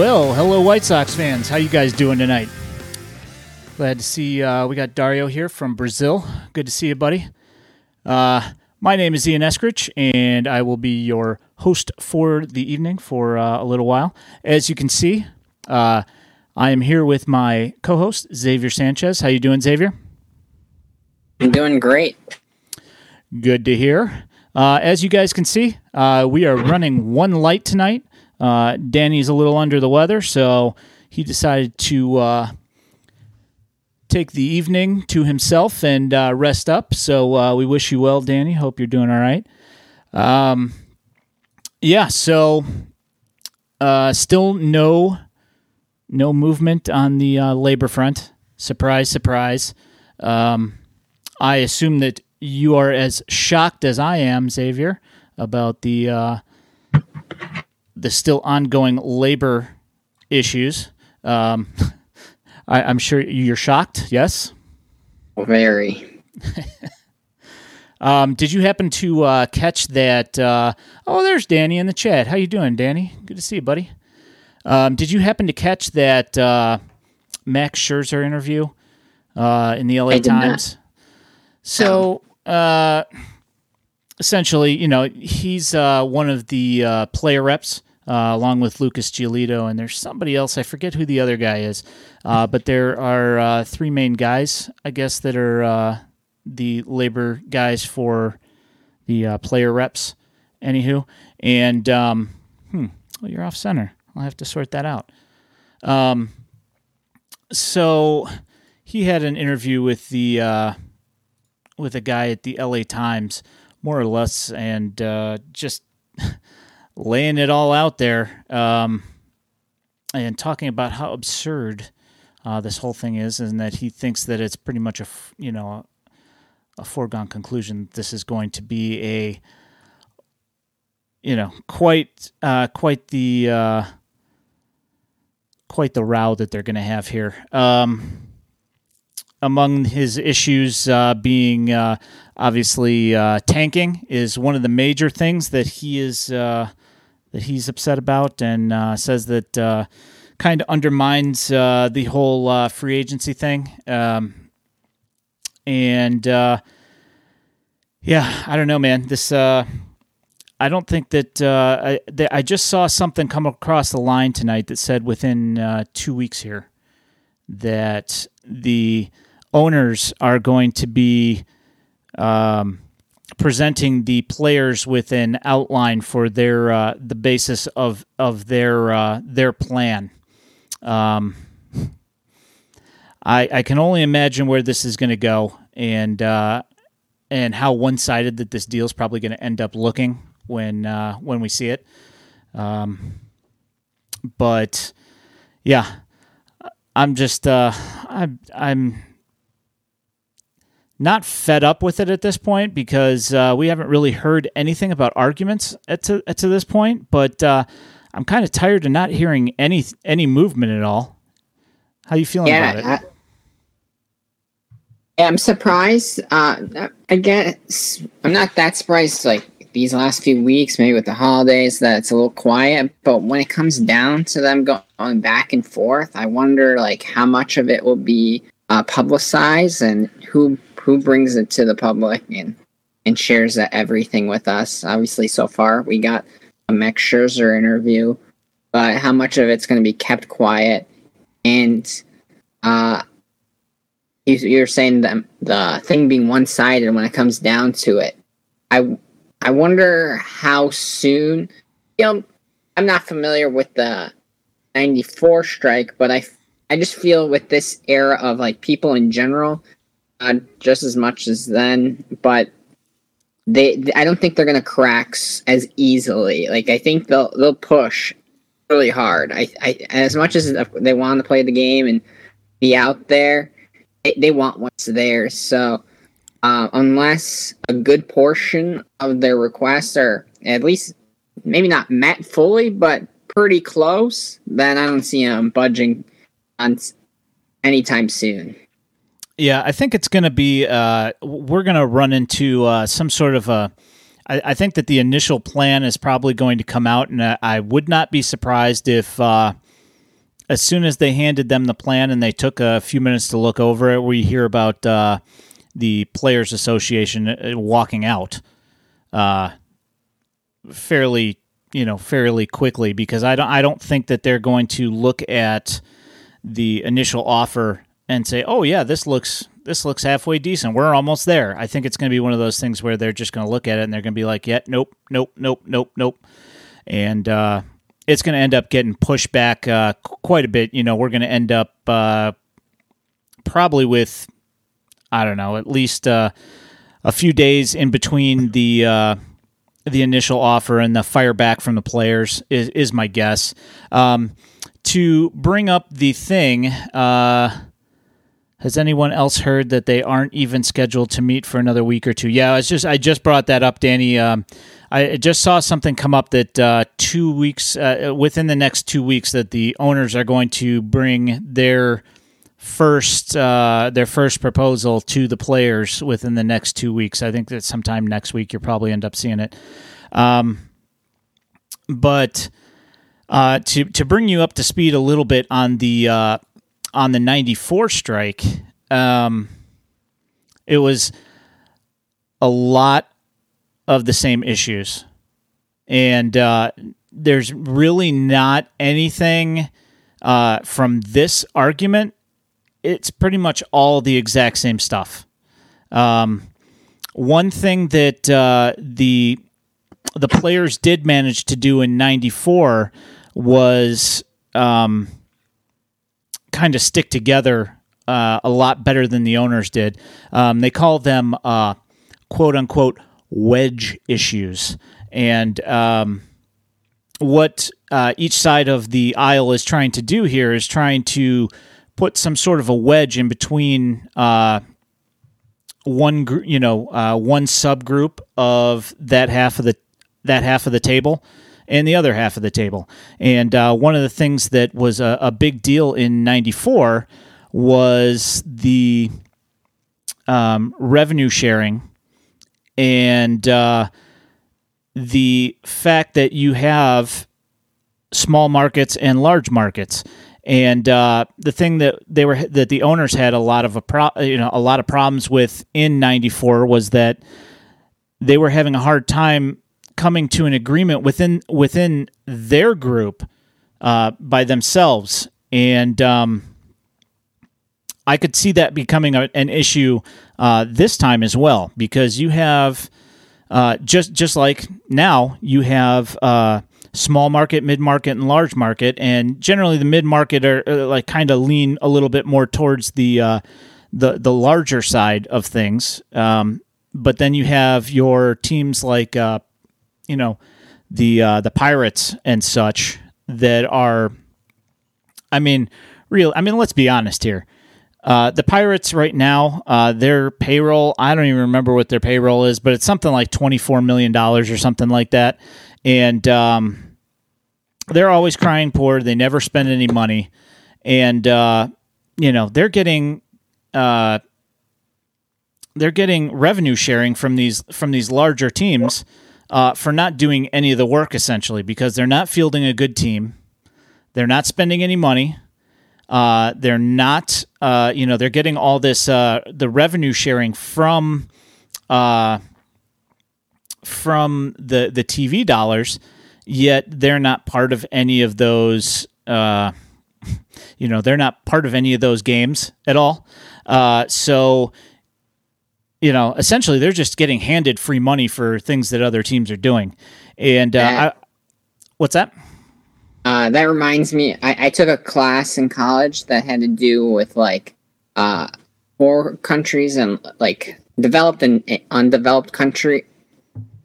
Well, hello, White Sox fans. How you guys doing tonight? Glad to see uh, we got Dario here from Brazil. Good to see you, buddy. Uh, my name is Ian Eskridge, and I will be your host for the evening for uh, a little while. As you can see, uh, I am here with my co-host Xavier Sanchez. How you doing, Xavier? I'm doing great. Good to hear. Uh, as you guys can see, uh, we are running one light tonight. Uh, Danny's a little under the weather, so he decided to uh, take the evening to himself and uh, rest up. So uh, we wish you well, Danny. Hope you're doing all right. Um, yeah. So uh, still no no movement on the uh, labor front. Surprise, surprise. Um, I assume that you are as shocked as I am, Xavier, about the the still ongoing labor issues. Um, I, I'm sure you're shocked. Yes. Very. Um, did you happen to uh, catch that? Uh, oh, there's Danny in the chat. How you doing, Danny? Good to see you, buddy. Um, did you happen to catch that uh, Max Scherzer interview uh, in the LA did not. Times? So, uh, essentially, you know, he's uh, one of the uh, player reps. Uh, along with Lucas Giolito, and there's somebody else. I forget who the other guy is, uh, but there are uh, three main guys, I guess, that are uh, the labor guys for the uh, player reps. Anywho, and um, hmm, well, you're off center. I'll have to sort that out. Um, so he had an interview with the uh, with a guy at the L.A. Times, more or less, and uh, just laying it all out there, um, and talking about how absurd uh, this whole thing is, and that he thinks that it's pretty much a you know a foregone conclusion. This is going to be a you know quite uh, quite the uh, quite the row that they're going to have here. Um, among his issues uh, being uh, obviously uh, tanking is one of the major things that he is uh, that he's upset about, and uh, says that uh, kind of undermines uh, the whole uh, free agency thing. Um, and uh, yeah, I don't know, man. This I don't think that I, I just saw something come across the line tonight that said within two weeks here that the owners are going to be um, presenting the players with an outline for their uh, the basis of of their uh, their plan. Um, I I can only imagine where this is going to go and uh, and how one sided that this deal is probably going to end up looking when uh, when we see it. Um, but yeah, I'm just uh, I'm I'm not fed up with it at this point because uh, we haven't really heard anything about arguments at to, at to this point. But uh, I'm kind of tired of not hearing any any movement at all. How are you feeling about it? I, I'm surprised. Uh, I guess I'm not that surprised. Like these last few weeks, maybe with the holidays, that it's a little quiet. But when it comes down to them going back and forth, I wonder like how much of it will be uh, publicized and who who brings it to the public and and shares everything with us. Obviously, so far we got a Max Scherzer interview, but how much of it's going to be kept quiet? And uh, you, you're saying the the thing being one sided when it comes down to it. I I wonder how soon. You know, I'm not familiar with the '94 strike, but I I just feel with this era of like people in general, just as much as then, but they I don't think they're gonna crack s- as easily. Like I think they'll they'll push really hard. I, I as much as they want to play the game and be out there, they, they want what's theirs. So uh, unless a good portion of their requests are at least maybe not met fully, but pretty close, then I don't see them budging on anytime soon. Yeah, I think it's going to be. Uh, we're going to run into uh, some sort of a. I, I think that the initial plan is probably going to come out, and uh, I would not be surprised if uh, as soon as they handed them the plan and they took a few minutes to look over it, we hear about uh, the Players Association uh, walking out uh, fairly, you know, fairly quickly because I don't, I don't think that they're going to look at the initial offer and say, "Oh yeah, this looks this looks halfway decent. We're almost there." I think it's going to be one of those things where they're just going to look at it and they're going to be like, "Yeah, nope, nope, nope, nope, nope," and uh, it's going to end up getting pushed back uh, quite a bit. You know, we're going to end up uh, probably with I don't know, at least uh, a few days in between the uh, the initial offer and the fire back from the players is, is my guess. Um, to bring up the thing, uh, has anyone else heard that they aren't even scheduled to meet for another week or two? Yeah, it's just I just brought that up, Danny. Um, I just saw something come up that uh, two weeks uh, within the next two weeks that the owners are going to bring their first uh, their first proposal to the players within the next two weeks. I think that sometime next week you'll probably end up seeing it. Um, but uh, to to bring you up to speed a little bit on the uh, on the '94 strike, um, it was a lot of the same issues, and uh, there's really not anything uh, from this argument. It's pretty much all the exact same stuff. Um, one thing that uh, the the players did manage to do in '94 was um, kind of stick together uh, a lot better than the owners did. Um, they call them uh, quote unquote wedge issues. And um, what uh, each side of the aisle is trying to do here is trying to put some sort of a wedge in between uh, one you know uh, one subgroup of that half of the that half of the table and the other half of the table. And uh, one of the things that was a, a big deal in '94 was the um, revenue sharing and uh, the fact that you have small markets and large markets. And uh, the thing that they were that the owners had a lot of a pro, you know a lot of problems with in '94 was that they were having a hard time coming to an agreement within within their group uh, by themselves, and um, I could see that becoming a, an issue uh, this time as well because you have uh, just just like now you have uh, small market, mid market, and large market, and generally the mid market are, are like kind of lean a little bit more towards the uh, the the larger side of things. Um, but then you have your teams like uh, you know the uh, the pirates and such that are i mean real i mean let's be honest here. Uh, the pirates right now uh, their payroll i don't even remember what their payroll is but it's something like 24 million dollars or something like that. And um, they're always crying poor. They never spend any money. And uh, you know they're getting uh, they're getting revenue sharing from these from these larger teams uh, for not doing any of the work essentially because they're not fielding a good team. They're not spending any money. Uh, they're not, uh, you know, they're getting all this uh, the revenue sharing from uh, from the the TV dollars, yet they're not part of any of those. Uh, you know, they're not part of any of those games at all. so you know, essentially they're just getting handed free money for things that other teams are doing. And uh, I, what's that? Uh, that reminds me, I, I, took a class in college that had to do with like uh, four countries and like developed and undeveloped country,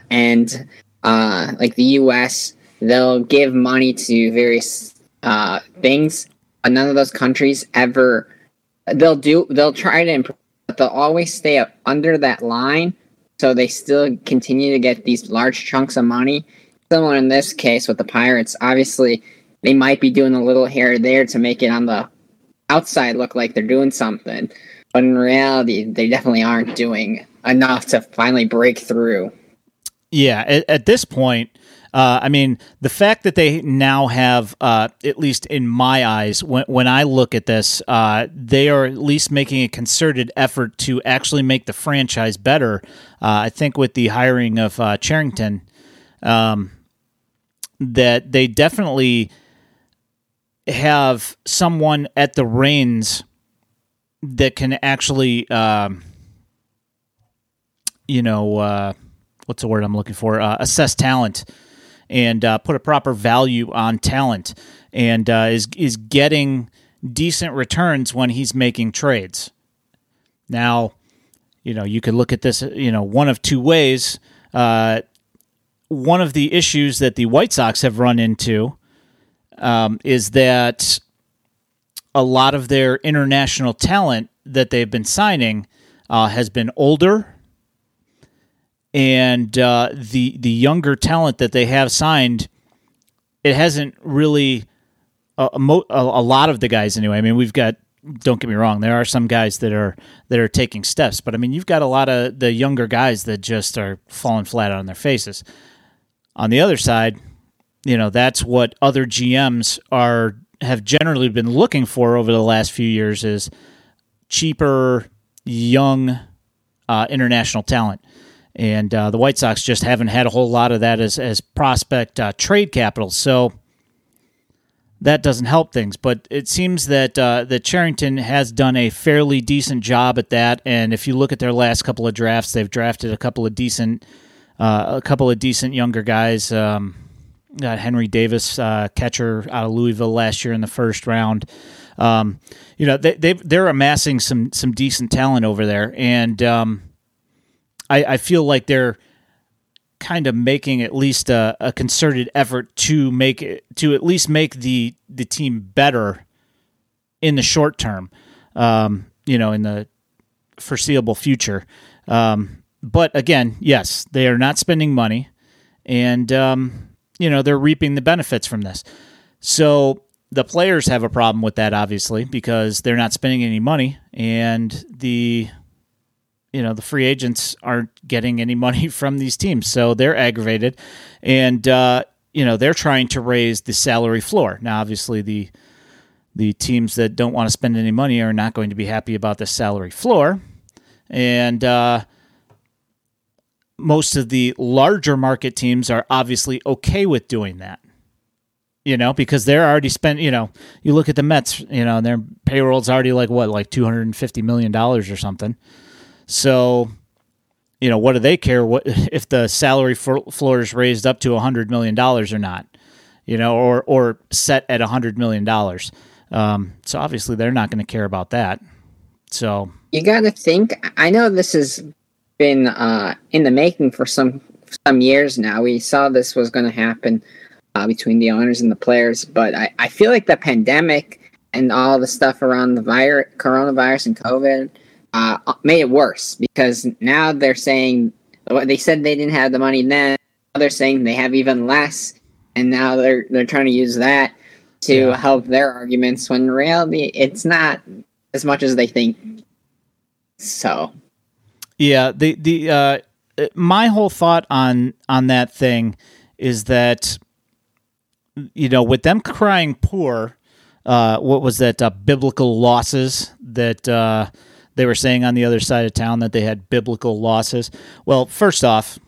and uh, like the U.S. They'll give money to various uh, things, but none of those countries ever. They'll do. They'll try to improve but they'll always stay under that line, so they still continue to get these large chunks of money. Similar in this case with the Pirates, obviously they might be doing a little here or there to make it on the outside look like they're doing something, but in reality, they definitely aren't doing enough to finally break through. Yeah, at, at this point, Uh, I mean, the fact that they now have, uh, at least in my eyes, when, when I look at this, uh, they are at least making a concerted effort to actually make the franchise better. Uh, I think with the hiring of uh, Cherington, um, that they definitely have someone at the reins that can actually, um, you know, uh, what's the word I'm looking for? Uh, assess talent and uh, put a proper value on talent, and uh, is is getting decent returns when he's making trades. Now, you know, you could look at this, you know, one of two ways. Uh, one of the issues that the White Sox have run into um, is that a lot of their international talent that they've been signing uh, has been older, and uh, the the younger talent that they have signed, it hasn't really a, a, mo- a, a lot of the guys anyway. I mean, we've got. Don't get me wrong. There are some guys that are that are taking steps, but I mean, you've got a lot of the younger guys that just are falling flat on their faces. On the other side, you know that's what other GMs are have generally been looking for over the last few years is cheaper, young, uh, international talent, and uh, the White Sox just haven't had a whole lot of that as as prospect uh, trade capital. So that doesn't help things. But it seems that uh, that Cherington has done a fairly decent job at that. And if you look at their last couple of drafts, they've drafted a couple of decent, uh, a couple of decent younger guys. Um, got Henry Davis, uh, catcher out of Louisville last year in the first round. Um, you know, they they they're amassing some some decent talent over there, and um, I, I feel like they're kind of making at least a, a, concerted effort to make it to at least make the the team better in the short term. Um, you know, in the foreseeable future. Um, but again, yes, they are not spending money, and um, you know they're reaping the benefits from this. So the players have a problem with that, obviously, because they're not spending any money, and the you know the free agents aren't getting any money from these teams, so they're aggravated, and uh, you know they're trying to raise the salary floor. Now, obviously, the the teams that don't want to spend any money are not going to be happy about the salary floor, and uh, most of the larger market teams are obviously okay with doing that. You know, because they're already spent. You know, you look at the Mets. You know, their payroll's already like what, like two hundred and fifty million dollars or something. So, you know, what do they care what if the salary floor is raised up to a hundred million dollars or not? You know, or or set at a hundred million dollars. Um, so obviously, they're not going to care about that. So you got to think. I know this has been uh, in the making for some some years now. We saw this was going to happen uh, between the owners and the players, but I, I feel like the pandemic and all the stuff around the virus, coronavirus and COVID uh, made it worse because now they're saying they said they didn't have the money then. Now they're saying they have even less, and now they're they're trying to use that to yeah. help their arguments. When in reality, it's not as much as they think. So, yeah, the the uh, my whole thought on on that thing is that you know with them crying poor, uh, what was that uh, biblical losses that uh, they were saying on the other side of town that they had biblical losses. Well, first off,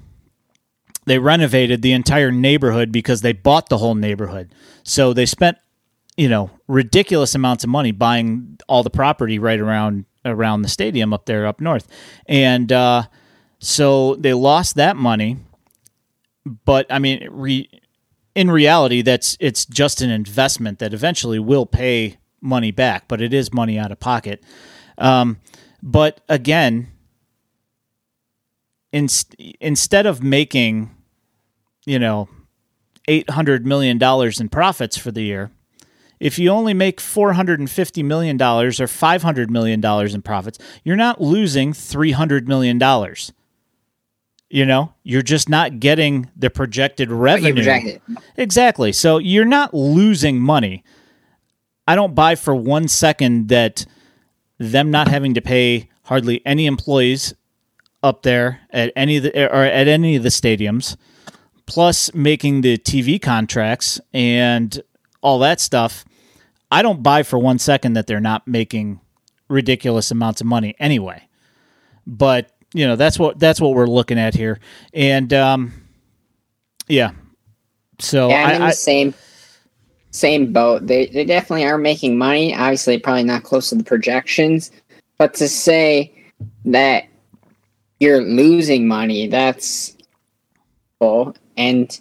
they renovated the entire neighborhood because they bought the whole neighborhood. So they spent, you know, ridiculous amounts of money buying all the property right around around the stadium up there up north. And uh, so they lost that money. But I mean, re, in reality, that's it's just an investment that eventually will pay money back, but it is money out of pocket. Um, but again, in, instead of making, you know, eight hundred million dollars in profits for the year, if you only make four hundred and fifty million dollars or five hundred million dollars in profits, you're not losing three hundred million dollars. You know, you're just not getting the projected revenue. Exactly. So you're not losing money. I don't buy for one second that them not having to pay hardly any employees up there at any of the or at any of the stadiums plus making the TV contracts and all that stuff, I don't buy for one second that they're not making ridiculous amounts of money anyway. But you know that's what that's what we're looking at here, and um, yeah. So yeah, I'm I, in I, the same same boat. They they definitely are making money. Obviously, probably not close to the projections, but to say that you're losing money, that's cool. And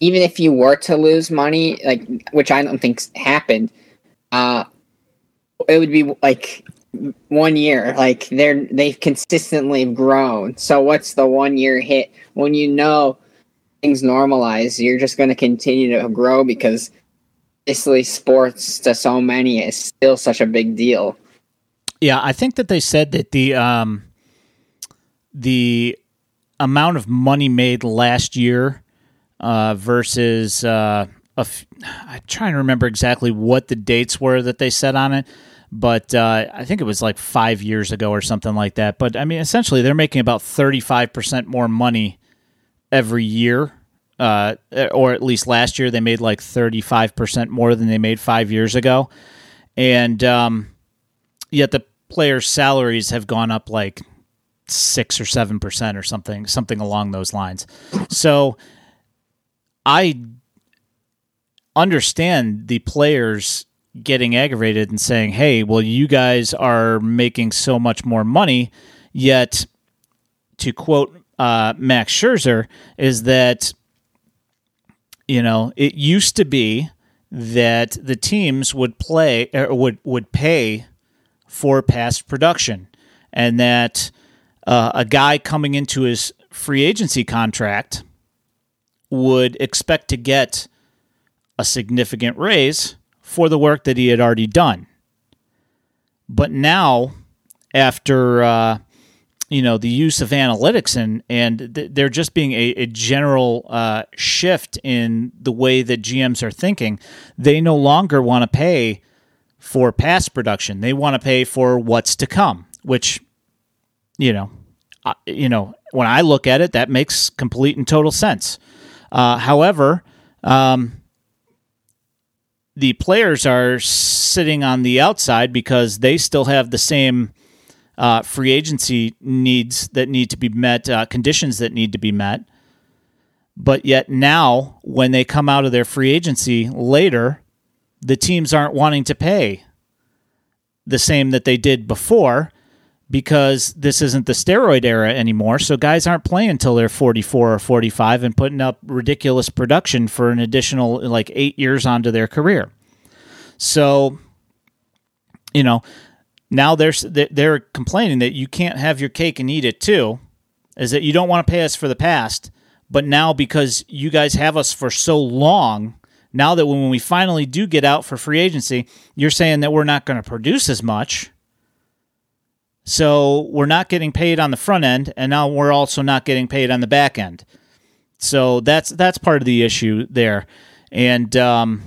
even if you were to lose money, like which I don't think happened, uh, it would be like one year. Like they're they've consistently grown. So what's the one year hit when you know things normalize? You're just going to continue to grow because basically sports to so many is still such a big deal. Yeah, I think that they said that the um, the amount of money made last year uh, versus uh, a f- I'm trying to remember exactly what the dates were that they said on it, but uh, I think it was like five years ago or something like that. But I mean, essentially, they're making about 35 percent more money every year. Uh, or at least last year, they made like 35% more than they made five years ago. And um, yet the players' salaries have gone up like six or seven percent or something, something along those lines. So I understand the players getting aggravated and saying, "Hey, well, you guys are making so much more money," yet, to quote uh, Max Scherzer, is that you know it used to be that the teams would play or would would pay for past production, and that uh, a guy coming into his free agency contract would expect to get a significant raise for the work that he had already done. But now, after uh, you know the use of analytics and and th- there just being a, a general uh, shift in the way that GMs are thinking, they no longer want to pay for past production. They want to pay for what's to come, which you know, you know, when I look at it, that makes complete and total sense. Uh, however, um, the players are sitting on the outside because they still have the same uh, free agency needs that need to be met, uh, conditions that need to be met. But yet now, when they come out of their free agency later, the teams aren't wanting to pay the same that they did before because this isn't the steroid era anymore. So guys aren't playing until they're 44 or 45 and putting up ridiculous production for an additional like eight years onto their career. So, you know, now they're they're complaining that you can't have your cake and eat it too, is that you don't want to pay us for the past, but now because you guys have us for so long. Now that when we finally do get out for free agency, you're saying that we're not going to produce as much so we're not getting paid on the front end, and now we're also not getting paid on the back end. So that's that's part of the issue there. And um,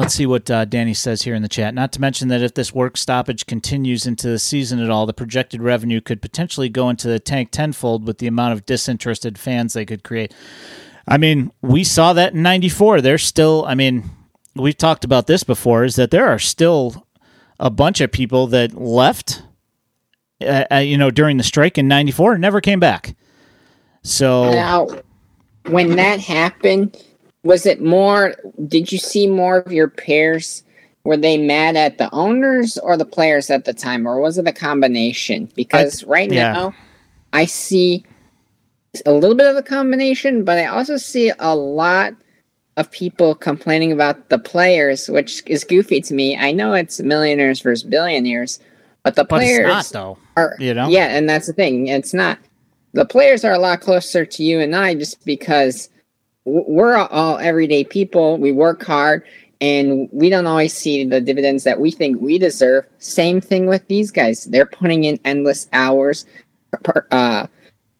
let's see what uh, Danny says here in the chat. Not to mention that if this work stoppage continues into the season at all, the projected revenue could potentially go into the tank tenfold with the amount of disinterested fans they could create. I mean, we saw that in '94. There's still, I mean, we've talked about this before, is that there are still a bunch of people that left uh, uh, you know, during the strike in '94, and never came back. So now, when that happened, was it more? Did you see more of your peers? Were they mad at the owners or the players at the time, or was it a combination? Because I, right yeah. now, I see a little bit of a combination, but I also see a lot of people complaining about the players, which is goofy to me. I know it's millionaires versus billionaires, but the players but not, though. Are, you know? Yeah, and that's the thing. It's not. The players are a lot closer to you and I just because we're all everyday people. We work hard and we don't always see the dividends that we think we deserve. Same thing with these guys. They're putting in endless hours, uh,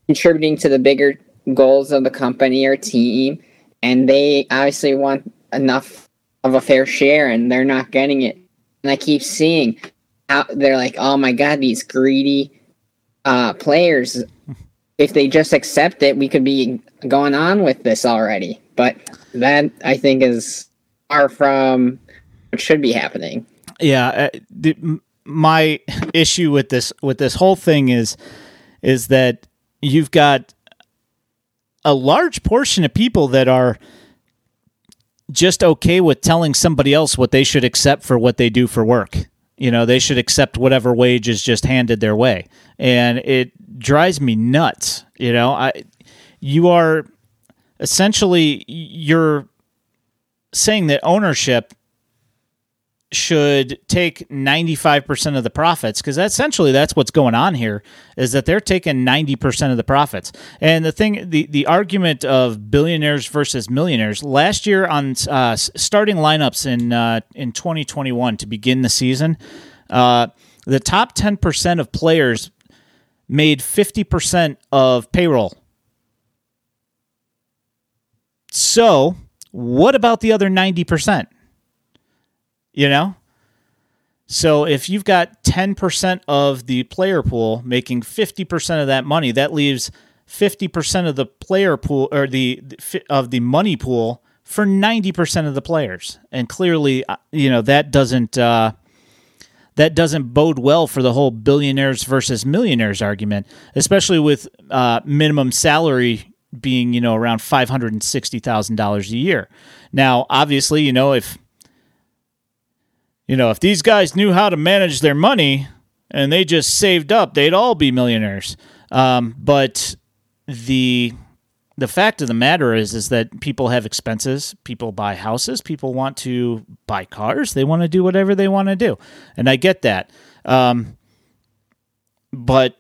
contributing to the bigger goals of the company or team, and they obviously want enough of a fair share, and they're not getting it. And I keep seeing how they're like, oh my god, these greedy uh, players if they just accept it, we could be going on with this already. But that I think is far from what should be happening. Yeah, uh, the, my issue with this with this whole thing is is that you've got a large portion of people that are just okay with telling somebody else what they should accept for what they do for work. You know, they should accept whatever wage is just handed their way. And it drives me nuts. You know, I you are essentially you're saying that ownership should take 95% of the profits because essentially that's what's going on here is that they're taking 90% of the profits. And the thing the, the argument of billionaires versus millionaires last year on uh, starting lineups in uh, in 2021 to begin the season uh, the top 10% of players made 50% of payroll. So what about the other 90% you know? So if you've got 10% of the player pool making 50% of that money, that leaves 50% of the player pool or the of the money pool for 90% of the players. And clearly, uh, you know, that doesn't uh, that doesn't bode well for the whole billionaires versus millionaires argument, especially with uh, minimum salary being, you know, around $560,000 a year. Now, obviously, you know, if you know, if these guys knew how to manage their money and they just saved up, they'd all be millionaires. Um, but the the fact of the matter is is that people have expenses. People buy houses. People want to buy cars. They want to do whatever they want to do. And i get that. Um, but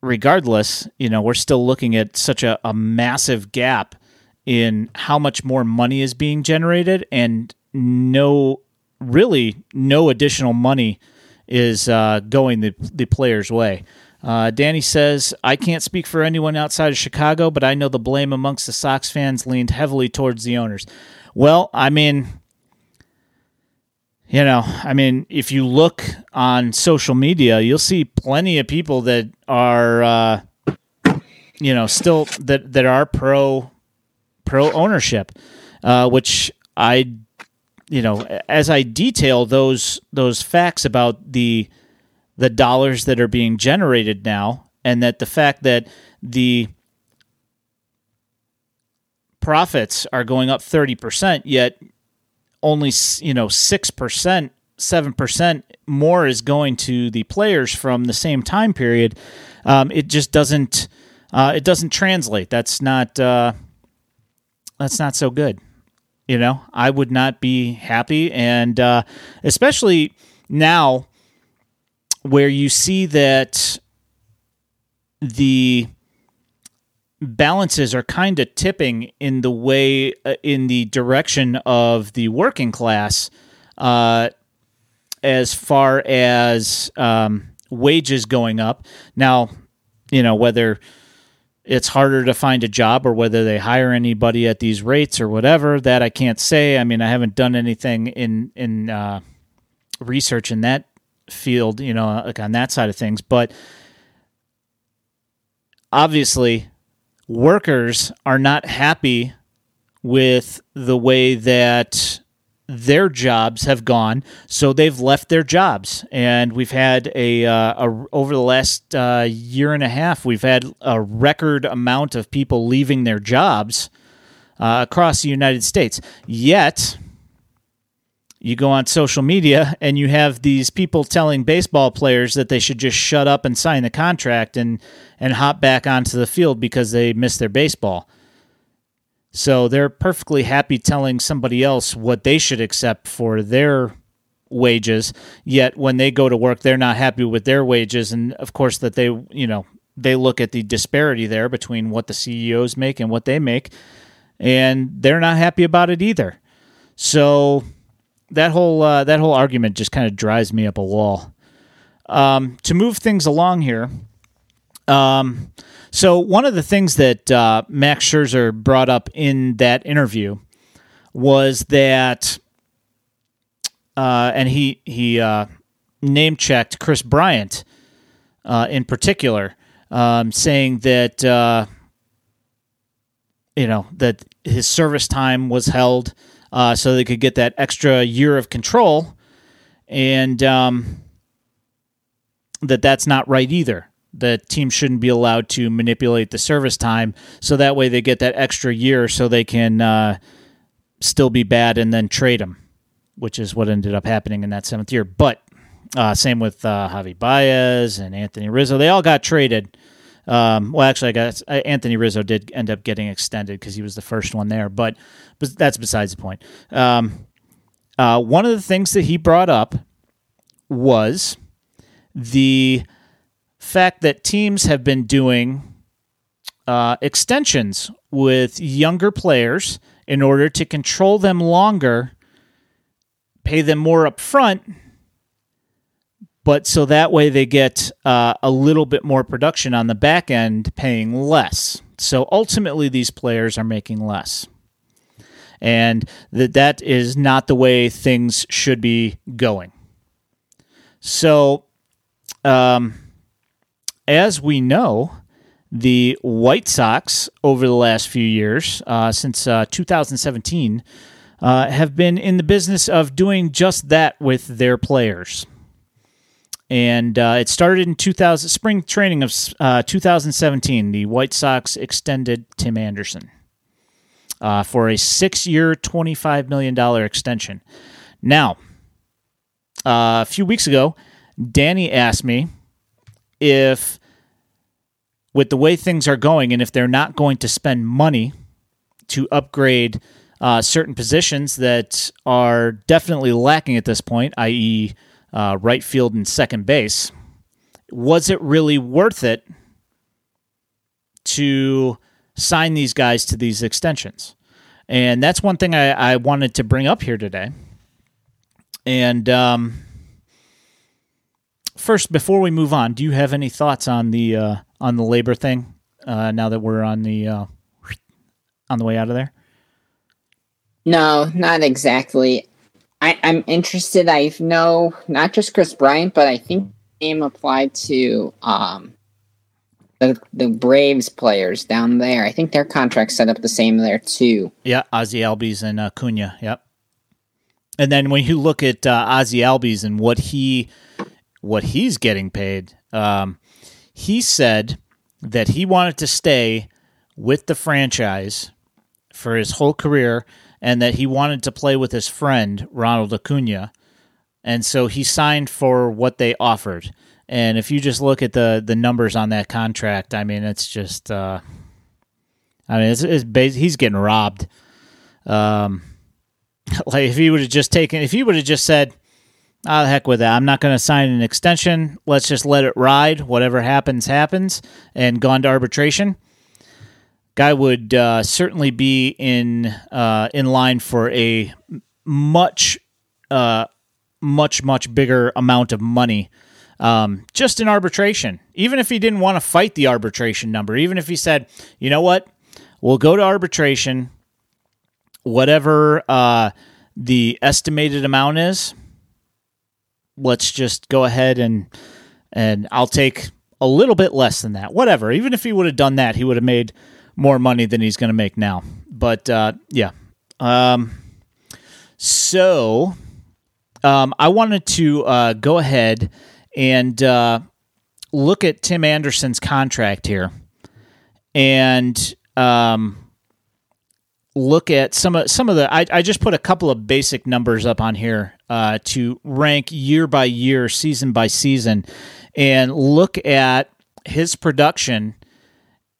regardless you know we're still looking at such a, a massive gap in how much more money is being generated and no really no additional money is uh, going the, the player's way. Uh, Danny says, I can't speak for anyone outside of Chicago, but I know the blame amongst the Sox fans leaned heavily towards the owners. Well, I mean, you know, I mean, if you look on social media, you'll see plenty of people that are, uh, you know, still that that are pro pro ownership, uh, which I you know, as I detail those those facts about the the dollars that are being generated now, and that the fact that the profits are going up 30%, yet only, you know, 6%, 7% more is going to the players from the same time period. Um, it just doesn't, uh, it doesn't translate. That's not, uh, that's not so good. You know, I would not be happy, and uh, especially now where you see that the balances are kind of tipping in the way uh, in the direction of the working class uh, as far as um, wages going up. Now you know whether it's harder to find a job or whether they hire anybody at these rates or whatever that I can't say. I mean, I haven't done anything in in uh, research in that field, you know, like on that side of things, but obviously workers are not happy with the way that their jobs have gone, so they've left their jobs. And we've had a, uh, a over the last uh, year and a half, we've had a record amount of people leaving their jobs uh, across the United States. Yet, you go on social media and you have these people telling baseball players that they should just shut up and sign the contract and and hop back onto the field because they missed their baseball. So they're perfectly happy telling somebody else what they should accept for their wages. Yet when they go to work, they're not happy with their wages. And of course, that they, you know, they look at the disparity there between what the CEOs make and what they make, and they're not happy about it either. So that whole uh, that whole argument just kind of drives me up a wall. Um, to move things along here, um, so one of the things that uh, Max Scherzer brought up in that interview was that, uh, and he he uh, name checked Kris Bryant uh, in particular. um, saying that uh, you know that his service time was held uh, so they could get that extra year of control, and um, that that's not right either. That team shouldn't be allowed to manipulate the service time, so that way they get that extra year, so they can uh, still be bad and then trade him, which is what ended up happening in that seventh year. But uh, same with uh, Javi Baez and Anthony Rizzo. They all got traded. Um, well, actually, I guess uh, Anthony Rizzo did end up getting extended because he was the first one there, but, but that's besides the point. Um, uh, one of the things that he brought up was the fact that teams have been doing uh, extensions with younger players in order to control them longer, pay them more up front, but so that way they get uh, a little bit more production on the back end, paying less. So ultimately, these players are making less. And that that is not the way things should be going. So, um, as we know, the White Sox over the last few years, uh, since uh, 2017, uh, have been in the business of doing just that with their players. And uh, it started in 2000, spring training of uh, 2017. The White Sox extended Tim Anderson uh, for a six-year, $25 million extension. Now, a few weeks ago, Danny asked me if, with the way things are going, and if they're not going to spend money to upgrade uh, certain positions that are definitely lacking at this point, i.e., uh, right field and second base, was it really worth it to sign these guys to these extensions? And that's one thing I, I wanted to bring up here today. And um, first, before we move on, do you have any thoughts on the uh, on the labor thing? Uh, now that we're on the uh, on the way out of there. No, not exactly. I, I'm interested. I know not just Kris Bryant, but I think name applied to um, the the Braves players down there. I think their contracts set up the same there too. Yeah, Ozzy Albies and uh, Cunha. Yep. And then when you look at uh, Ozzy Albies and what he what he's getting paid, um, he said that he wanted to stay with the franchise for his whole career and that he wanted to play with his friend Ronald Acuna, and so he signed for what they offered. And if you just look at the the numbers on that contract, I mean, it's just, uh, I mean, it's, it's bas- he's getting robbed. Um, like if he would have just taken, if he would have just said, "Ah, the heck with that, I'm not going to sign an extension. Let's just let it ride. Whatever happens, happens," and gone to arbitration guy would uh, certainly be in uh, in line for a much uh, much much bigger amount of money um, just in arbitration. Even if he didn't want to fight the arbitration number, even if he said, you know what, we'll go to arbitration, whatever uh, the estimated amount is, let's just go ahead and and I'll take a little bit less than that. Whatever. Even if he would have done that, he would have made more money than he's going to make now. But uh, yeah. Um, so um, I wanted to uh, go ahead and uh, look at Tim Anderson's contract here and um, look at some of some of the. I, I, just put a couple of basic numbers up on here uh, to rank year by year, season by season, and look at his production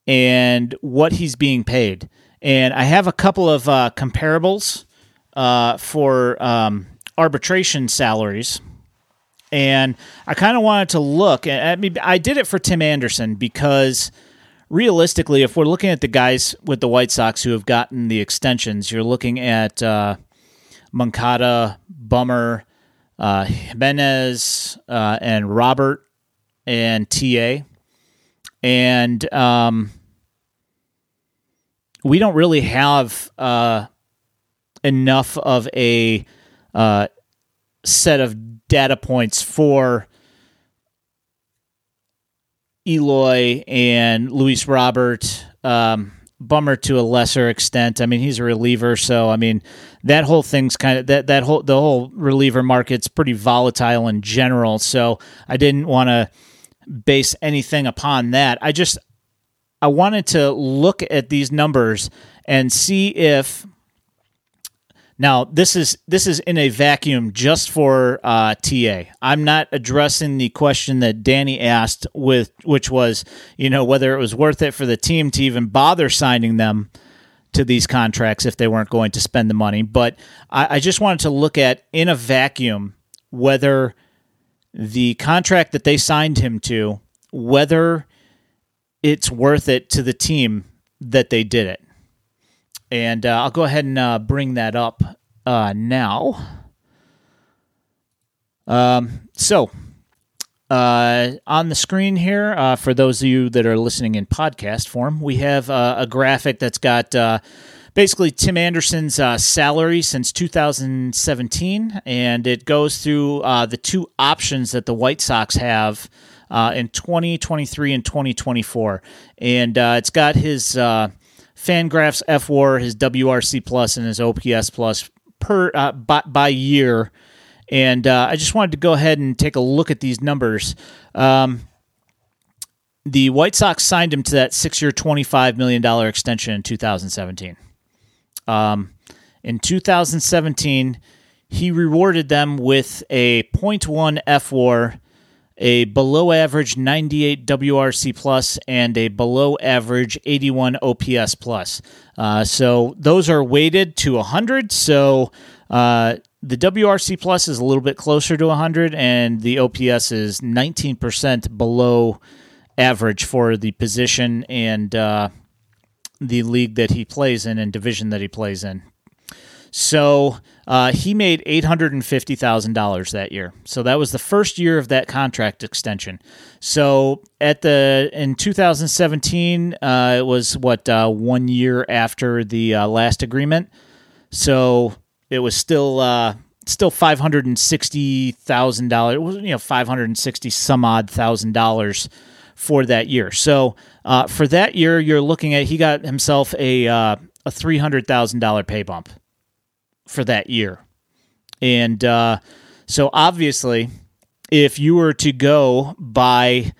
and what he's being paid. And I have a couple of uh, comparables uh, for um, arbitration salaries. And I kind of wanted to look. I mean, I did it for Tim Anderson because realistically, if we're looking at the guys with the White Sox who have gotten the extensions, you're looking at uh, Moncada, Bummer, uh, Jimenez, uh, and Robert and TA. And um, we don't really have uh, enough of a uh, set of data points for Eloy and Luis Robert. Um, Bummer to a lesser extent. I mean, he's a reliever, so I mean that whole thing's kind of that that whole the whole reliever market's pretty volatile in general. So I didn't want to base anything upon that. I just I wanted to look at these numbers and see if now, this is this is in a vacuum just for uh, TA. I'm not addressing the question that Danny asked, with which was, you know, whether it was worth it for the team to even bother signing them to these contracts if they weren't going to spend the money. But I, I just wanted to look at in a vacuum whether the contract that they signed him to, whether it's worth it to the team that they did it. And uh, I'll go ahead and uh, bring that up uh, now. Um, so, uh, on the screen here, uh, for those of you that are listening in podcast form, we have uh, a graphic that's got basically Tim Anderson's salary since 2017, and it goes through the two options that the White Sox have in 2023 and 2024. And it's got his Fangraphs fWAR, his WRC plus, and his OPS plus per uh, by, by, year. And uh, I just wanted to go ahead and take a look at these numbers. Um, the White Sox signed him to that six-year, twenty-five million dollar extension in 2017. Um, in 2017, he rewarded them with a 0.1 fWAR a below average 98 WRC plus and a below average 81 OPS plus. Uh, so those are weighted to 100. So uh, the WRC plus is a little bit closer to 100, and the OPS is 19% below average for the position and uh, the league that he plays in and division that he plays in. So uh, he made eight hundred and fifty thousand dollars that year. So that was the first year of that contract extension. So at the in 2017, uh, it was what uh, one year after the uh, last agreement. So it was still uh, still five hundred and sixty thousand dollars. It was you know five hundred and sixty some odd thousand dollars for that year. So uh, for that year, you're looking at he got himself a a three hundred thousand dollar pay bump for that year. And uh, so obviously, if you were to go by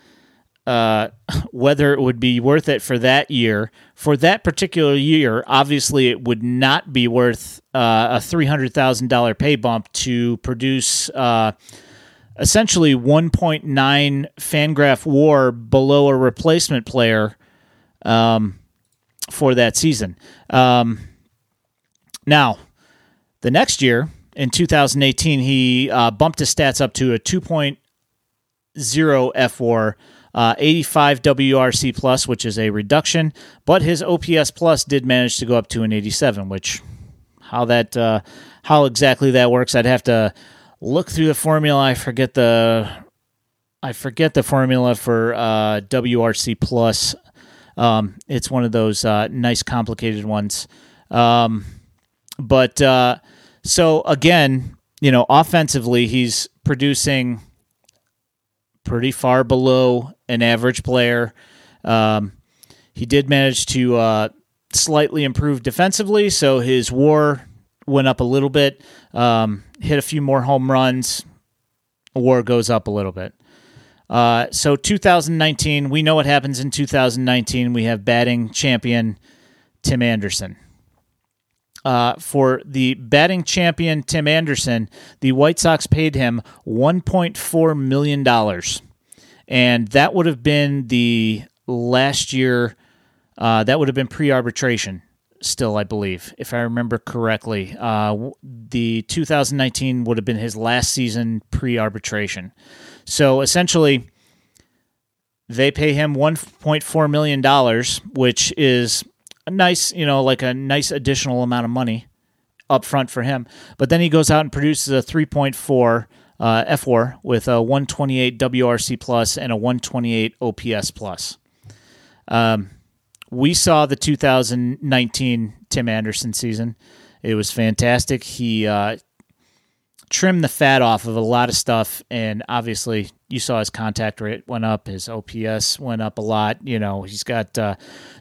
uh, whether it would be worth it for that year, for that particular year, obviously it would not be worth uh, a $300,000 pay bump to produce uh, essentially 1.9 Fangraph WAR below a replacement player um, for that season. Um, now, the next year, in 2018, he uh, bumped his stats up to a 2.0 fWAR, uh, 85 WRC plus, which is a reduction, but his OPS plus did manage to go up to an 87, which how that uh, how exactly that works, I'd have to look through the formula. I forget the I forget the formula for uh, WRC plus. Um, it's one of those uh, nice complicated ones. Um, but uh, so again, you know, offensively, he's producing pretty far below an average player. Um, he did manage to uh, slightly improve defensively, so his WAR went up a little bit. Um, hit a few more home runs. WAR goes up a little bit. Uh, so 2019, we know what happens in 2019. We have batting champion Tim Anderson. Uh, for the batting champion Tim Anderson, the White Sox paid him $1.4 million. And that would have been the last year, uh, that would have been pre arbitration, still, I believe, if I remember correctly. Uh, the 2019 would have been his last season pre arbitration. So essentially, they pay him $1.4 million, which is a nice, you know, like a nice additional amount of money up front for him. But then he goes out and produces a 3.4 uh, fWAR with a 128 WRC plus and a 128 OPS plus. Um, we saw the 2019 Tim Anderson season. It was fantastic. He uh, trimmed the fat off of a lot of stuff, and obviously you saw his contact rate went up, his OPS went up a lot. You know, he's got uh,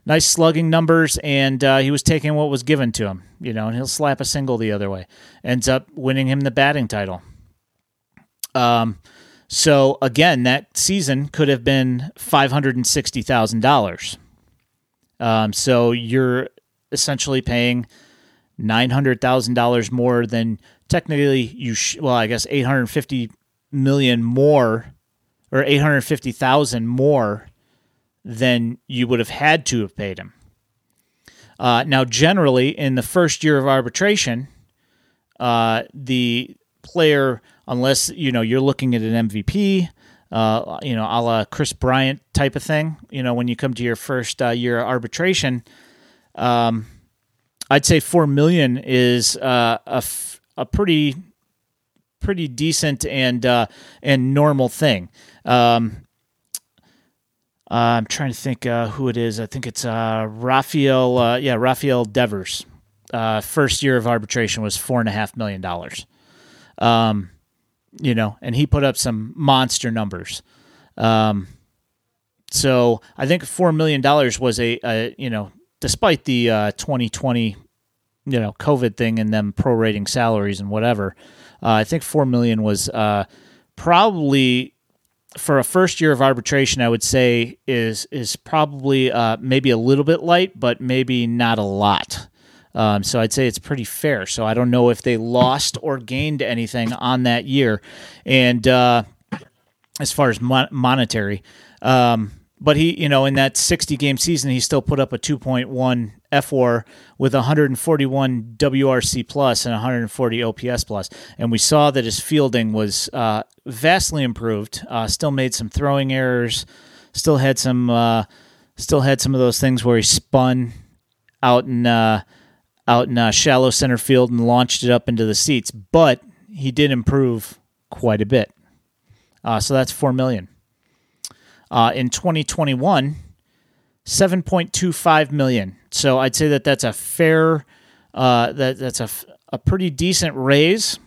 nice slugging numbers, and uh, he was taking what was given to him. You know, and he'll slap a single the other way. Ends up winning him the batting title. Um, so again, that season could have been five hundred and sixty thousand dollars. Um, so you're essentially paying nine hundred thousand dollars more than technically you. Sh- well, I guess eight hundred fifty million more or 850,000 more than you would have had to have paid him. Uh, now, generally, in the first year of arbitration, uh, the player, unless you know you're looking at an MVP, uh, you know, a la Kris Bryant type of thing, you know, when you come to your first uh, year of arbitration, um, I'd say four million is uh, a, f- a pretty pretty decent and uh, and normal thing. Um, uh, I'm trying to think uh, who it is. I think it's uh, Rafael. Uh, yeah, Rafael Devers. Uh, first year of arbitration was four and a half million dollars. Um, you know, and he put up some monster numbers. Um, so I think four million dollars was a, a, you know, despite the 2020, you know, COVID thing and them prorating salaries and whatever. Uh, I think four million was uh, probably for a first year of arbitration. I would say is is probably uh, maybe a little bit light, but maybe not a lot. Um, so I'd say it's pretty fair. So I don't know if they lost or gained anything on that year, and uh, as far as mon- monetary. Um, but he, you know, in that 60 game season, he still put up a 2.1 fWAR with 141 WRC plus and 140 OPS plus, and we saw that his fielding was uh, vastly improved. Uh, still made some throwing errors, still had some, uh, still had some of those things where he spun out in uh, out in uh, shallow center field and launched it up into the seats, but he did improve quite a bit. Uh, so that's four million. Uh, in 2021, 7.25 million. So I'd say that that's a fair, uh, that that's a, a pretty decent raise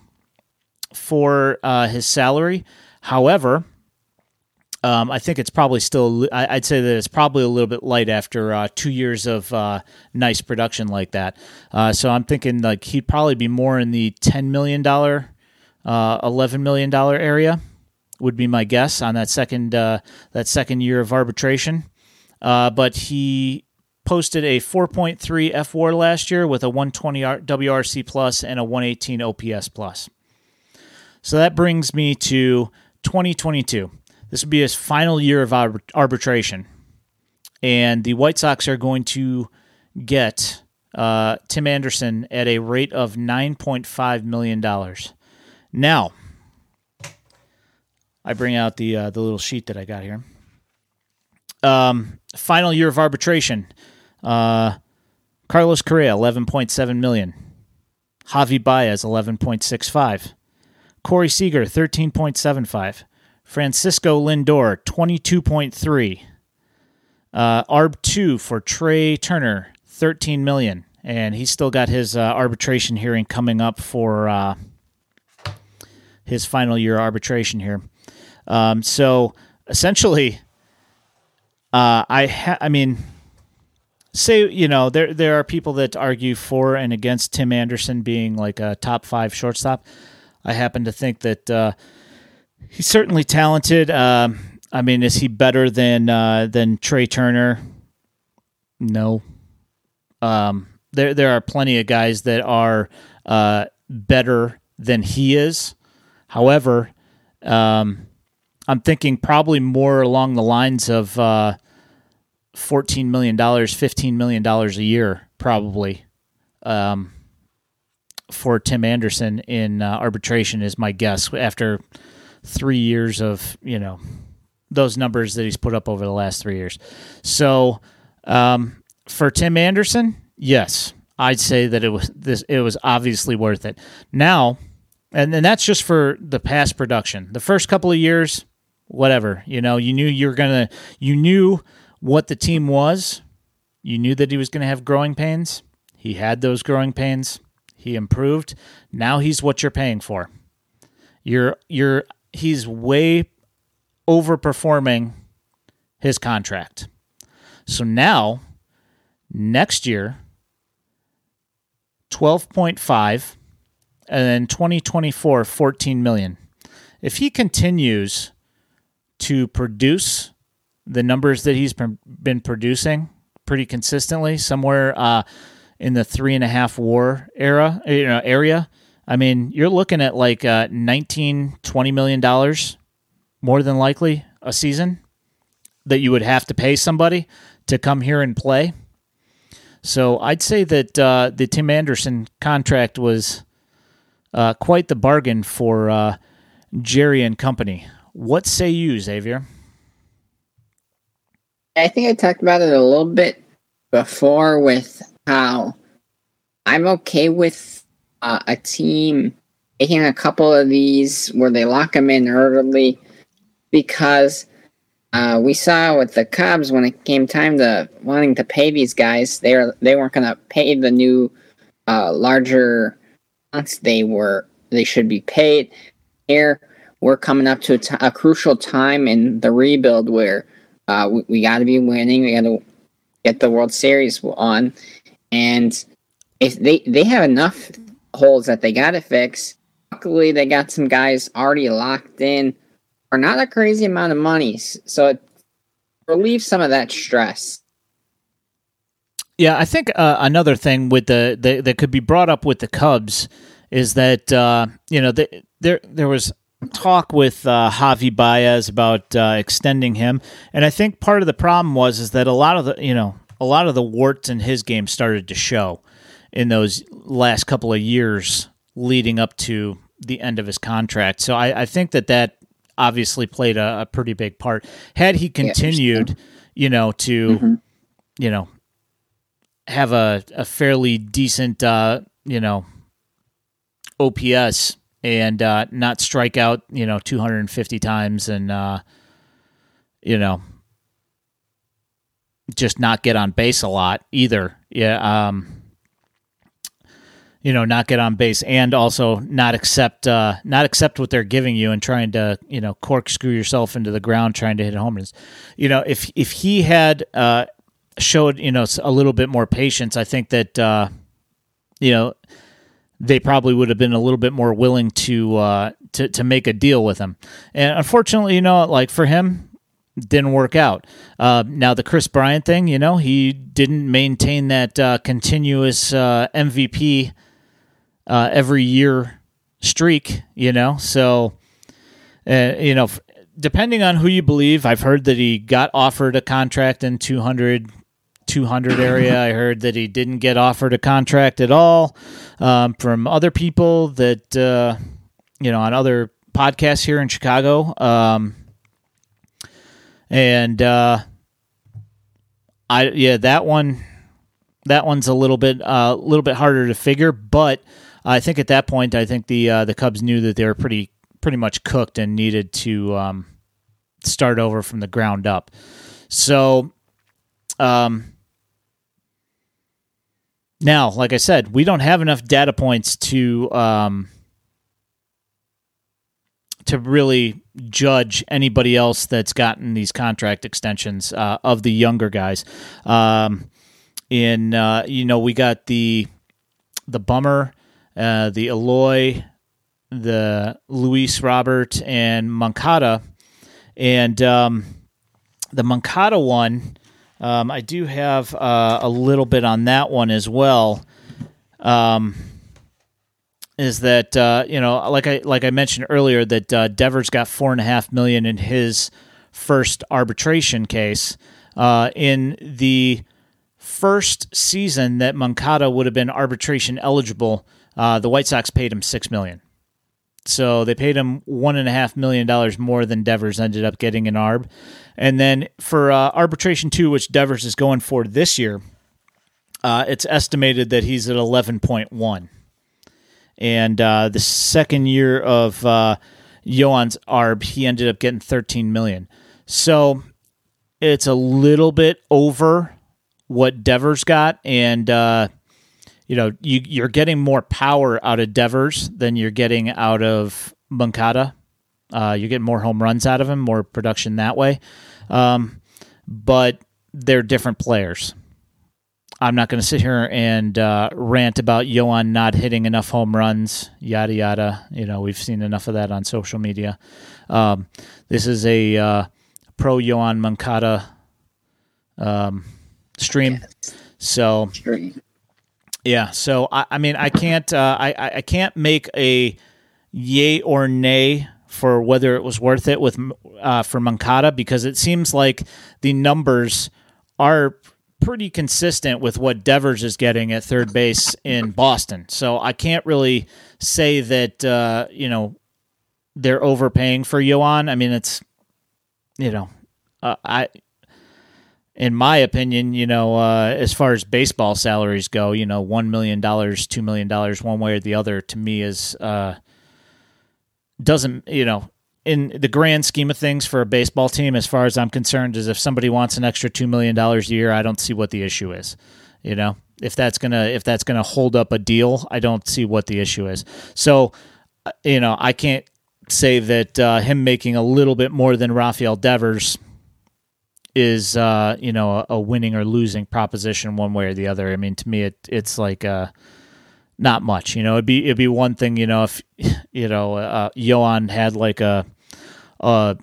for uh, his salary. However, um, I think it's probably still. I, would say that it's probably a little bit light after uh, two years of uh, nice production like that. Uh, so I'm thinking like he'd probably be more in the ten million dollar, uh, eleven million dollar area would be my guess on that second uh, that second year of arbitration. Uh, but he posted a 4.3 fWAR last year with a 120 WRC plus and a 118 OPS plus. So that brings me to 2022. This would be his final year of arbitration, and the White Sox are going to get uh, Tim Anderson at a rate of 9.5 million dollars. Now, I bring out the uh, the little sheet that I got here. Um, final year of arbitration. Uh, Carlos Correa, eleven point seven million. Javi Baez, eleven point six five. Corey Seager, thirteen point seven five. Francisco Lindor, twenty two point three. Uh, Arb two for Trea Turner, thirteen million, and he's still got his uh, arbitration hearing coming up for uh, his final year arbitration here. Um, so essentially, uh, I ha- I mean, say you know there there are people that argue for and against Tim Anderson being like a top five shortstop. I happen to think that uh, he's certainly talented. Um, I mean, is he better than uh, than Trea Turner? No. Um, there there are plenty of guys that are uh, better than he is. However, um, I'm thinking probably more along the lines of uh, $14 million, $15 million a year, probably, um, for Tim Anderson in uh, arbitration, is my guess after three years of, you know, those numbers that he's put up over the last three years. So um, for Tim Anderson, yes, I'd say that it was this. It was obviously worth it. Now, and and that's just for the past production. The first couple of years, whatever. You know, you knew you were gonna, you knew what the team was. You knew that he was to have growing pains. He had those growing pains. He improved. Now he's what you're paying for. You're you're he's way overperforming his contract. So now, next year, 12.5 and then 2024 14 million. If he continues to produce the numbers that he's been producing pretty consistently, somewhere uh, in the three and a half war era you know, area, I mean, you're looking at like uh, 19, 20 million dollars more than likely a season that you would have to pay somebody to come here and play. So I'd say that uh, the Tim Anderson contract was uh, quite the bargain for uh, Jerry and company. What say you, Xavier? I think I talked about it a little bit before with how I'm okay with uh, a team taking a couple of these where they lock them in early because uh, we saw with the Cubs when it came time to wanting to pay these guys, they were they weren't going to pay the new uh, larger amounts they were they should be paid. Here we're coming up to a, t- a crucial time in the rebuild where uh, we, we got to be winning. We got to get the World Series on, and if they they have enough holes that they got to fix. Luckily, they got some guys already locked in for not a crazy amount of money, so it relieves some of that stress. Yeah, I think uh, another thing with the, the that could be brought up with the Cubs is that uh, you know the, there there was talk with uh, Javi Baez about uh, extending him, and I think part of the problem was is that a lot of the you know a lot of the warts in his game started to show in those last couple of years leading up to the end of his contract. So I, I think that that obviously played a, a pretty big part. Had he continued, yeah, you know, to mm-hmm. you know have a, a fairly decent uh, you know OPS and uh, not strike out, you know, 250 times and uh, you know just not get on base a lot either. Yeah, um you know not get on base and also not accept uh, not accept what they're giving you and trying to you know corkscrew yourself into the ground trying to hit home runs. You know if if he had uh, showed you know a little bit more patience, I think that uh, you know they probably would have been a little bit more willing to uh, to to make a deal with him. And unfortunately, you know, like for him, didn't work out. Uh, now the Kris Bryant thing, you know, he didn't maintain that uh, continuous uh, MVP uh, every year streak, you know. So, uh, you know, depending on who you believe, I've heard that he got offered a contract in 200, 200 area. I heard that he didn't get offered a contract at all um, from other people that, uh, you know, on other podcasts here in Chicago. Um, and, uh, I, yeah, that one, that one's a little bit, a uh, little bit harder to figure, but I think at that point, I think the uh, the Cubs knew that they were pretty pretty much cooked and needed to um, start over from the ground up. So, um, now, like I said, we don't have enough data points to um, to really judge anybody else that's gotten these contract extensions uh, of the younger guys. Um, in uh, you know, we got the the bummer uh, the Eloy, the Luis Robert, and Moncada. And um, the Moncada one, um, I do have uh, a little bit on that one as well. Um, is that uh, you know, like I like I mentioned earlier, that uh, Devers got four and a half million in his first arbitration case. Uh, in the first season that Moncada would have been arbitration eligible, uh, the White Sox paid him six million. So they paid him one and a half million dollars more than Devers ended up getting in ARB. And then for uh, arbitration two, which Devers is going for this year, uh, it's estimated that he's at eleven point one. And uh, the second year of uh, Yoan's ARB, he ended up getting thirteen million. So it's a little bit over what Devers got, and uh, you know, you, you're getting more power out of Devers than you're getting out of Moncada Uh, you're getting more home runs out of him, more production that way. Um, but they're different players. I'm not going to sit here and uh, rant about Yoan not hitting enough home runs, yada yada. You know, we've seen enough of that on social media. Um, this is a uh, pro Yoan Moncada um, stream, Yes. so Stream. Yeah. So I, I mean, I can't, uh, I, I can't make a yay or nay for whether it was worth it with uh, for Moncada because it seems like the numbers are pretty consistent with what Devers is getting at third base in Boston. So I can't really say that uh, you know they're overpaying for Yoan. I mean, it's you know, uh, I in my opinion, you know, uh, as far as baseball salaries go, you know, one million dollars, two million dollars, one way or the other, to me is uh, doesn't you know in the grand scheme of things for a baseball team, as far as I'm concerned, is if somebody wants an extra two million dollars a year, I don't see what the issue is. You know, if that's gonna if that's gonna hold up a deal, I don't see what the issue is. So, uh, you know, I can't say that uh, him making a little bit more than Rafael Devers is uh, you know a, a winning or losing proposition one way or the other. I mean, to me, it it's like uh, not much. You know, it'd be it'd be one thing. You know, if you know uh, Yoan had like a a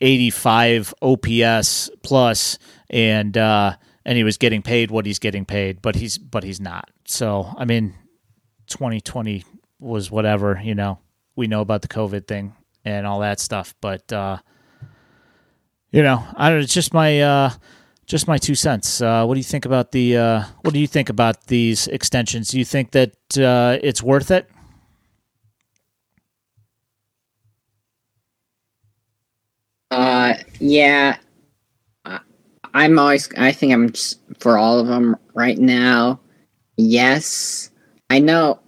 85 OPS plus and uh, and he was getting paid what he's getting paid, but he's but he's not. So I mean, 2020 was whatever. You know, we know about the COVID thing and all that stuff, but. uh you know, I don't. It's just my uh, just my two cents. Uh, what do you think about the? Uh, what do you think about these extensions? Do you think that uh, it's worth it? Uh, yeah. I'm always. I think I'm just for all of them right now. Yes, I know.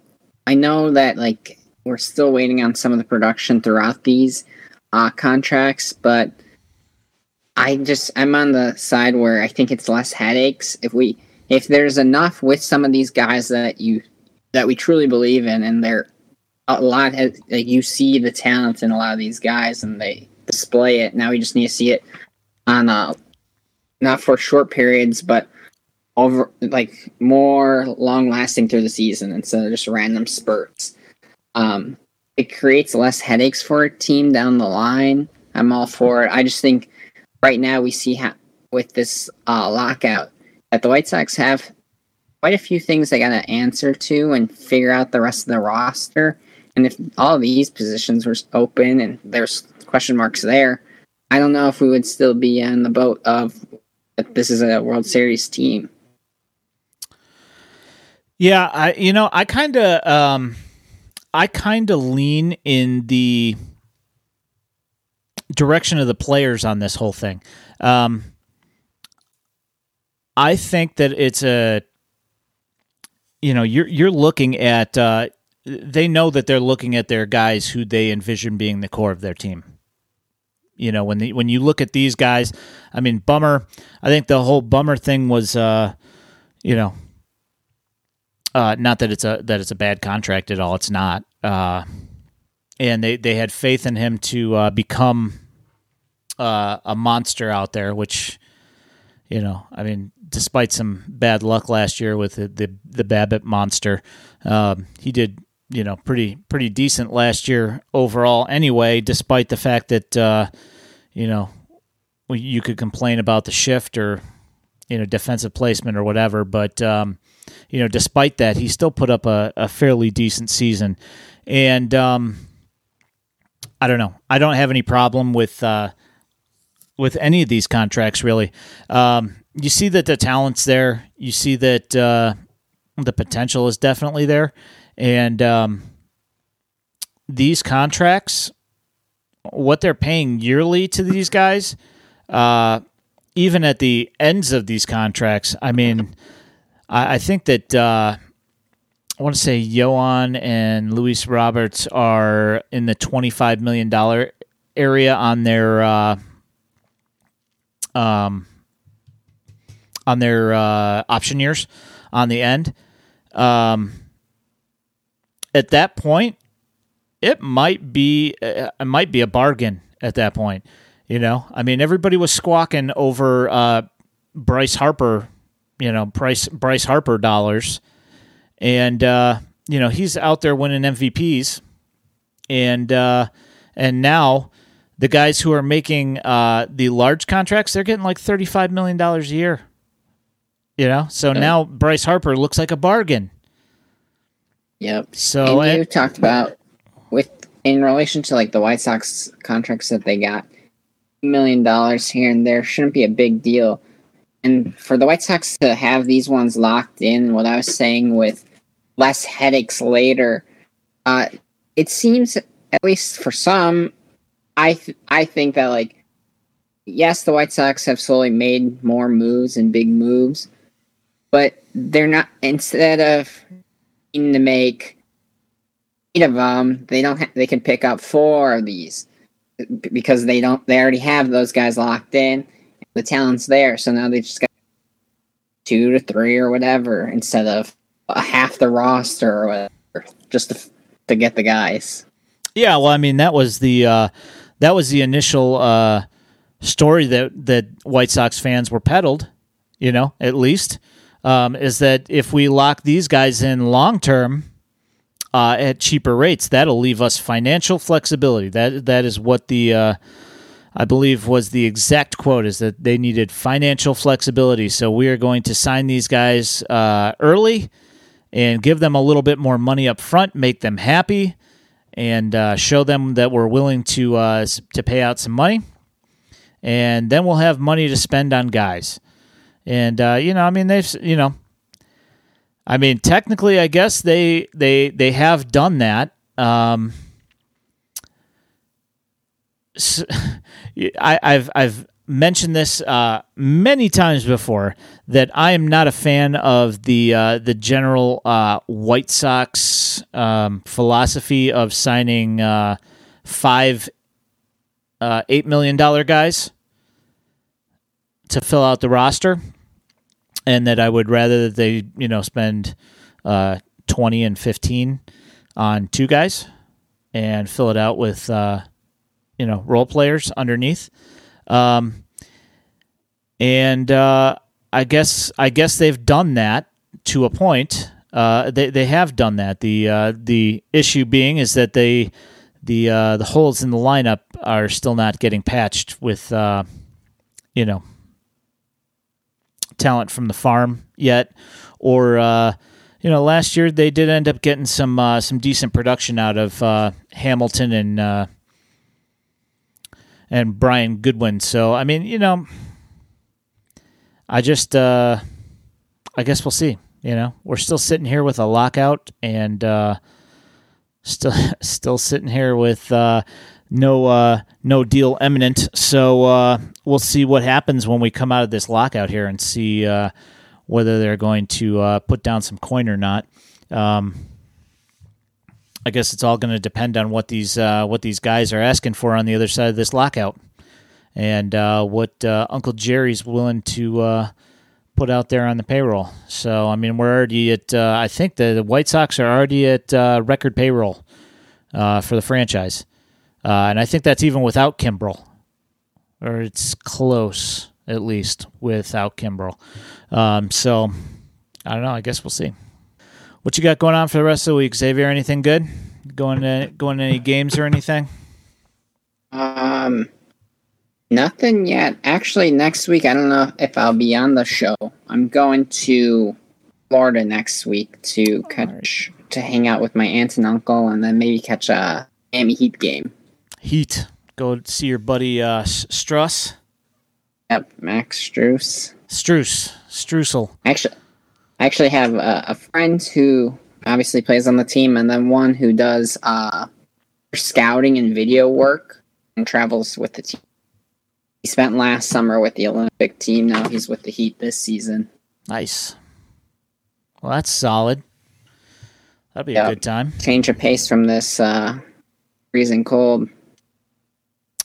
I know that like we're still waiting on some of the production throughout these uh, contracts, but I just I'm on the side where I think it's less headaches if we if there's enough with some of these guys that you that we truly believe in, and they're a lot like you see the talent in a lot of these guys, and they display it. Now we just need to see it on uh not for short periods, but over like more long lasting through the season instead of just random spurts. Um, it creates less headaches for a team down the line. I'm all for it. I just think right now we see how with this uh, lockout that the White Sox have quite a few things they got to answer to and figure out the rest of the roster. And if all these positions were open and there's question marks there, I don't know if we would still be on the boat of that this is a World Series team. Yeah, I you know I kind of um, I kind of lean in the direction of the players on this whole thing. Um, I think that it's a you know you're you're looking at uh, they know that they're looking at their guys who they envision being the core of their team. You know when the, when you look at these guys, I mean Bummer. I think the whole Bummer thing was uh, you know uh, not that it's a that it's a bad contract at all. It's not. Uh, and they, they had faith in him to uh, become uh, a monster out there, which you know, I mean, despite some bad luck last year with the the, the BABIP monster, um, he did you know pretty pretty decent last year overall. Anyway, despite the fact that uh, you know you could complain about the shift or you know defensive placement or whatever, but um, you know despite that, he still put up a, a fairly decent season, and um, I don't know. I don't have any problem with uh, with any of these contracts really. Um, you see that the talent's there. You see that uh, the potential is definitely there, and um, these contracts, what they're paying yearly to these guys, uh, even at the ends of these contracts, I mean, I, I think that. I want to say Yoan and Luis Roberts are in the twenty-five million dollar area on their uh, um, on their uh, option years on the end. Um, at that point, it might be uh, it might be a bargain at that point. You know, I mean, everybody was squawking over uh, Bryce Harper, you know, Bryce Bryce Harper dollars, and uh, you know he's out there winning MVPs, and uh, and now the guys who are making uh, the large contracts, they're getting like thirty five million dollars a year. You know, so Yeah. now Bryce Harper looks like a bargain. Yep. So and you talked about with in relation to like the White Sox contracts that they got, million dollars here and there shouldn't be a big deal. And for the White Sox to have these ones locked in, what I was saying with less headaches later, uh, it seems at least for some, I th- I think that like yes, the White Sox have slowly made more moves and big moves, but they're not instead of needing to make eight of them, they don't. Ha- they can pick up four of these because they don't. They already have those guys locked in. The talent's there, so now they just got two to three or whatever instead of half the roster or whatever, just to, to get the guys. Yeah, well, I mean that was the uh, that was the initial uh, story that that White Sox fans were peddled. You know, at least um, is that if we lock these guys in long term uh, at cheaper rates, that'll leave us financial flexibility. That that is what the uh, I believe was the exact quote is that they needed financial flexibility. So we are going to sign these guys uh, early and give them a little bit more money up front, make them happy and uh, show them that we're willing to uh, to pay out some money, and then we'll have money to spend on guys. And uh, you know, I mean, they've you know, I mean, technically, I guess they they they have done that. Um, s- I, I've I've mentioned this uh, many times before that I am not a fan of the uh, the general uh, White Sox um, philosophy of signing uh, five uh, eight million dollar guys to fill out the roster, and that I would rather that they you know spend uh, twenty and fifteen on two guys and fill it out with you know role players underneath. Um, and uh, I guess I guess they've done that to a point. Uh, they they have done that. The uh, the issue being is that they the uh, the holes in the lineup are still not getting patched with uh, you know talent from the farm yet, or uh, you know last year they did end up getting some uh, some decent production out of uh, Hamilton and uh, and Brian Goodwin. So I mean, you know, I just uh, I guess we'll see. You know, we're still sitting here with a lockout and uh, still still sitting here with uh, no uh, no deal imminent. So uh, we'll see what happens when we come out of this lockout here and see uh, whether they're going to uh, put down some coin or not. Um, I guess it's all going to depend on what these uh, what these guys are asking for on the other side of this lockout, and uh, what uh, Uncle Jerry's willing to uh, put out there on the payroll. So I mean, we're already at. Uh, I think the, the White Sox are already at uh, record payroll for the franchise, and I think that's even without Kimbrel, or it's close at least without Kimbrel. Um, so I don't know. I guess we'll see. What you got going on for the rest of the week, Xavier? Anything good? Going to going to any games or anything? Um, nothing yet. Actually, next week I don't know if I'll be on the show. I'm going to Florida next week to catch to hang out with my aunt and uncle, and then maybe catch a Miami Heat game. Heat. Go see your buddy uh, Strus. Yep, Max Strus. Struce. Streusel. Actually, I actually have a, a friend who obviously plays on the team, and then one who does uh, scouting and video work and travels with the team. He spent last summer with the Olympic team. Now he's with the Heat this season. Nice. Well, that's solid. That'd be Yeah. a good time. Change of pace from this uh, freezing cold.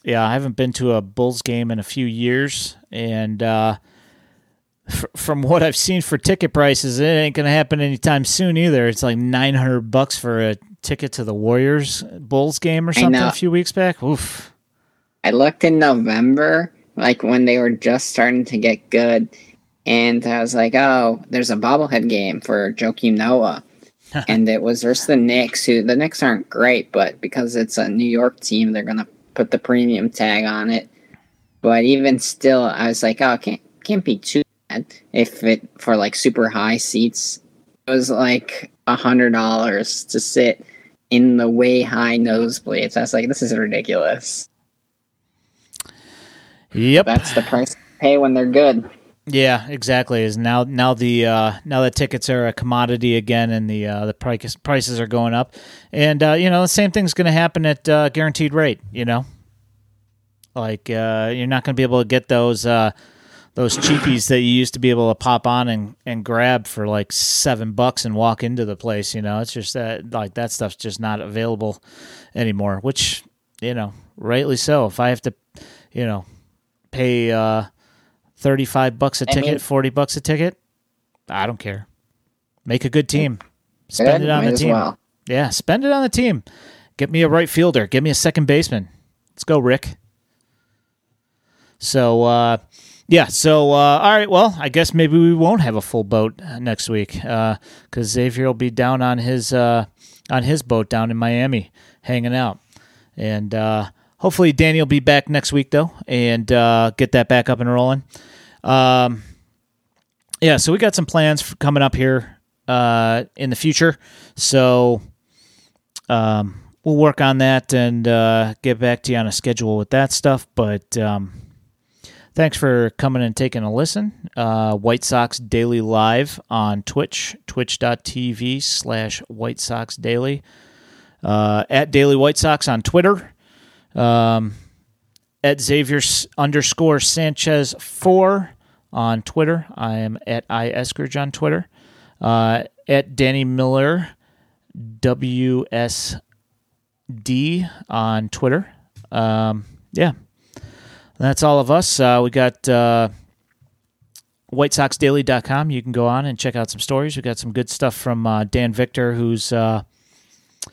Yeah, I haven't been to a Bulls game in a few years, and uh, f- from what I've seen for ticket prices, it ain't gonna happen anytime soon either. It's like nine hundred bucks for a ticket to the Warriors Bulls game or something a few weeks back. Oof. I looked in November, like when they were just starting to get good, and I was like, "Oh, there's a bobblehead game for Joakim Noah," and it was versus the Knicks. Who the Knicks aren't great, but because it's a New York team, they're gonna put the premium tag on it. But even still, I was like, "Oh, can't can't be too if it for like super high seats." It was like a hundred dollars to sit in the way high nosebleeds. I was like, "This is ridiculous." Yep. That's the price to pay when they're good. Yeah, exactly. Is now now the uh, now that tickets are a commodity again, and the uh, the price, prices are going up, and uh, you know the same thing's going to happen at uh, guaranteed rate. You know, like uh, you're not going to be able to get those uh, those cheapies that you used to be able to pop on and, and grab for like seven bucks and walk into the place. You know, it's just that like that stuff's just not available anymore. Which you know, rightly so. If I have to, you know, pay. Uh, 35 bucks a I ticket, mean- 40 bucks a ticket. I don't care. Make a good team. Spend it on the team. well. Yeah, spend it on the team. Get me a right fielder. Get me a second baseman. Let's go, Rick. So, uh, yeah. So, uh, all right. Well, I guess maybe we won't have a full boat next week because Xavier will be down on his uh, on his boat down in Miami, hanging out, and uh, hopefully Danny will be back next week though, and uh, get that back up and rolling. Um, yeah. So we got some plans coming up here uh, in the future. So um, we'll work on that and uh, get back to you on a schedule with that stuff. But um, thanks for coming and taking a listen. Uh, White Sox Daily Live on Twitch, twitch.tv slash White Sox Daily. Uh, at Daily White Sox on Twitter. Um, at Xavier underscore Sanchez 4 on Twitter. I am at I Eskridge on Twitter. Uh, at Danny Miller WSD on Twitter. Um, yeah, that's all of us. Uh, we got uh, WhiteSoxDaily.com. You can go on and check out some stories. We got some good stuff from uh, Dan Victor, who's uh, a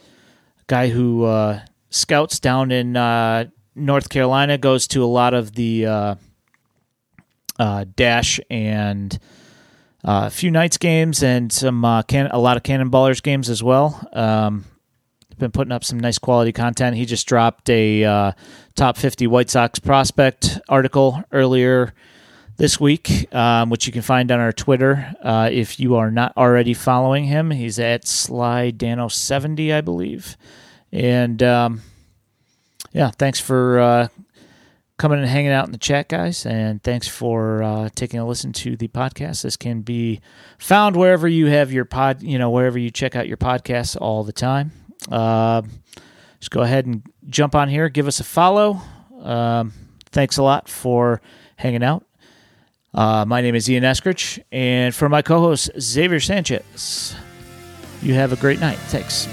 guy who uh, scouts down in uh, North Carolina, goes to a lot of the uh, uh, Dash and uh, a few Knights games and some uh, can a lot of Cannonballers games as well. Um, been putting up some nice quality content. He just dropped a uh, top 50 White Sox prospect article earlier this week, um, which you can find on our Twitter. Uh, if you are not already following him, he's at SlyDano70, I believe. And um, yeah, thanks for uh, coming and hanging out in the chat, guys. And thanks for uh, taking a listen to the podcast. This can be found wherever you have your pod, you know, wherever you check out your podcasts all the time. Uh, just go ahead and jump on here, give us a follow. Um, thanks a lot for hanging out. Uh, my name is Ian Eskridge, and for my co host, Xavier Sanchez, you have a great night. Thanks.